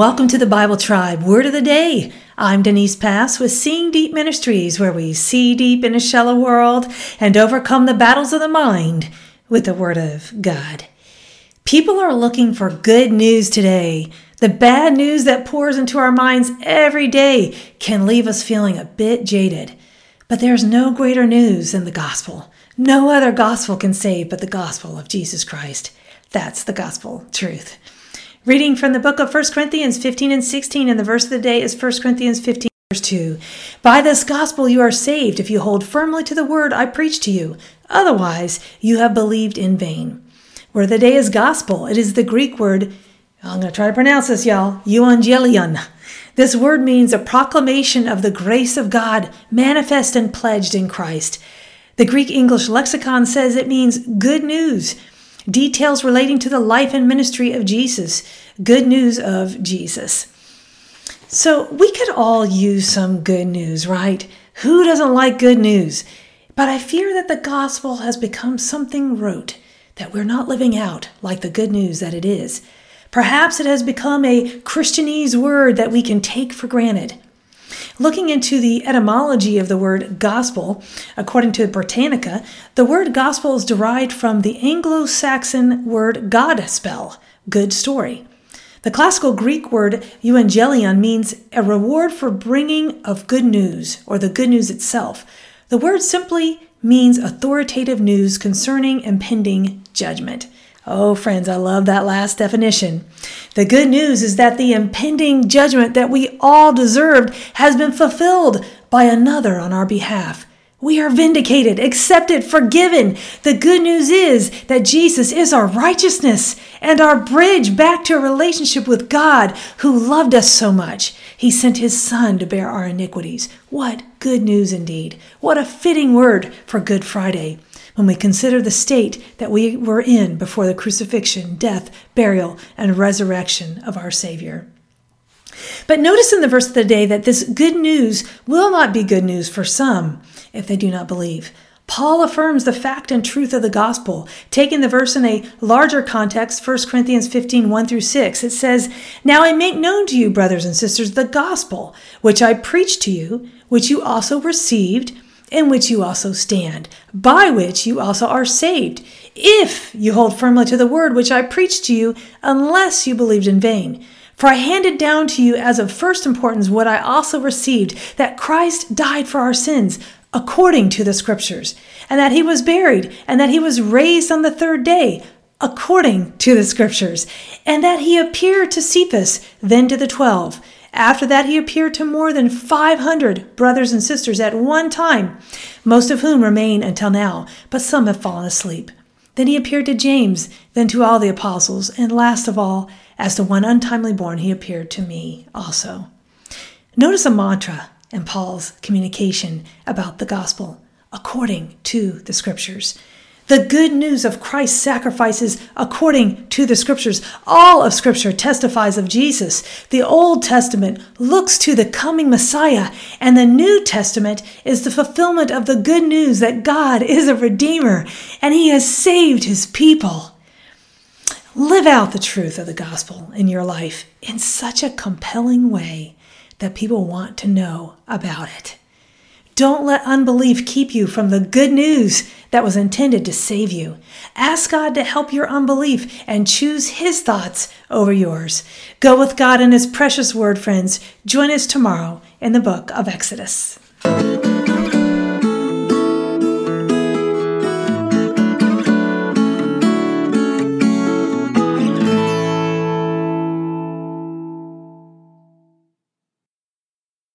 welcome to the Bible Tribe Word of the Day. I'm Denise Pass with Seeing Deep Ministries, where we see deep in a shallow world and overcome the battles of the mind with the Word of God. People are looking for good news today. The bad news that pours into our minds every day can leave us feeling a bit jaded. But there's no greater news than the gospel. No other gospel can save but the gospel of Jesus Christ. That's the gospel truth. Reading from the book of 1 Corinthians 15 and 16, and the verse of the day is 1 Corinthians 15, verse 2. By this gospel you are saved if you hold firmly to the word I preach to you. Otherwise, you have believed in vain. Where the day is gospel. It is the Greek word, I'm going to try to pronounce this, y'all, euangelion. This word means a proclamation of the grace of God manifest and pledged in Christ. The Greek English lexicon says it means good news details relating to the life and ministry of Jesus, good news of Jesus. So we could all use some good news, right? Who doesn't like good news? But I fear that the gospel has become something rote, that we're not living out like the good news that it is. Perhaps it has become a Christianese word that we can take for granted. Looking into the etymology of the word gospel, according to Britannica, the word gospel is derived from the Anglo Saxon word godspell, good story. The classical Greek word euangelion means a reward for bringing of good news, or the good news itself. The word simply means authoritative news concerning impending judgment. Oh, friends, I love that last definition. The good news is that the impending judgment that we all deserved has been fulfilled by another on our behalf. We are vindicated, accepted, forgiven. The good news is that Jesus is our righteousness and our bridge back to a relationship with God who loved us so much. He sent his Son to bear our iniquities. What good news indeed. What a fitting word for Good Friday when we consider the state that we were in before the crucifixion, death, burial, and resurrection of our Savior. But notice in the verse of the day that this good news will not be good news for some if they do not believe. Paul affirms the fact and truth of the gospel. Taking the verse in a larger context, 1 Corinthians 15, 1 through 6, it says, Now I make known to you, brothers and sisters, the gospel, which I preached to you, which you also received in which you also stand, by which you also are saved, if you hold firmly to the word which I preached to you, unless you believed in vain. For I handed down to you as of first importance what I also received that Christ died for our sins, according to the Scriptures, and that he was buried, and that he was raised on the third day, according to the Scriptures, and that he appeared to Cephas, then to the twelve. After that, he appeared to more than 500 brothers and sisters at one time, most of whom remain until now, but some have fallen asleep. Then he appeared to James, then to all the apostles, and last of all, as to one untimely born, he appeared to me also. Notice a mantra in Paul's communication about the gospel according to the scriptures. The good news of Christ's sacrifices according to the scriptures. All of scripture testifies of Jesus. The Old Testament looks to the coming Messiah, and the New Testament is the fulfillment of the good news that God is a redeemer and he has saved his people. Live out the truth of the gospel in your life in such a compelling way that people want to know about it. Don't let unbelief keep you from the good news that was intended to save you. Ask God to help your unbelief and choose His thoughts over yours. Go with God and His precious word, friends. Join us tomorrow in the book of Exodus.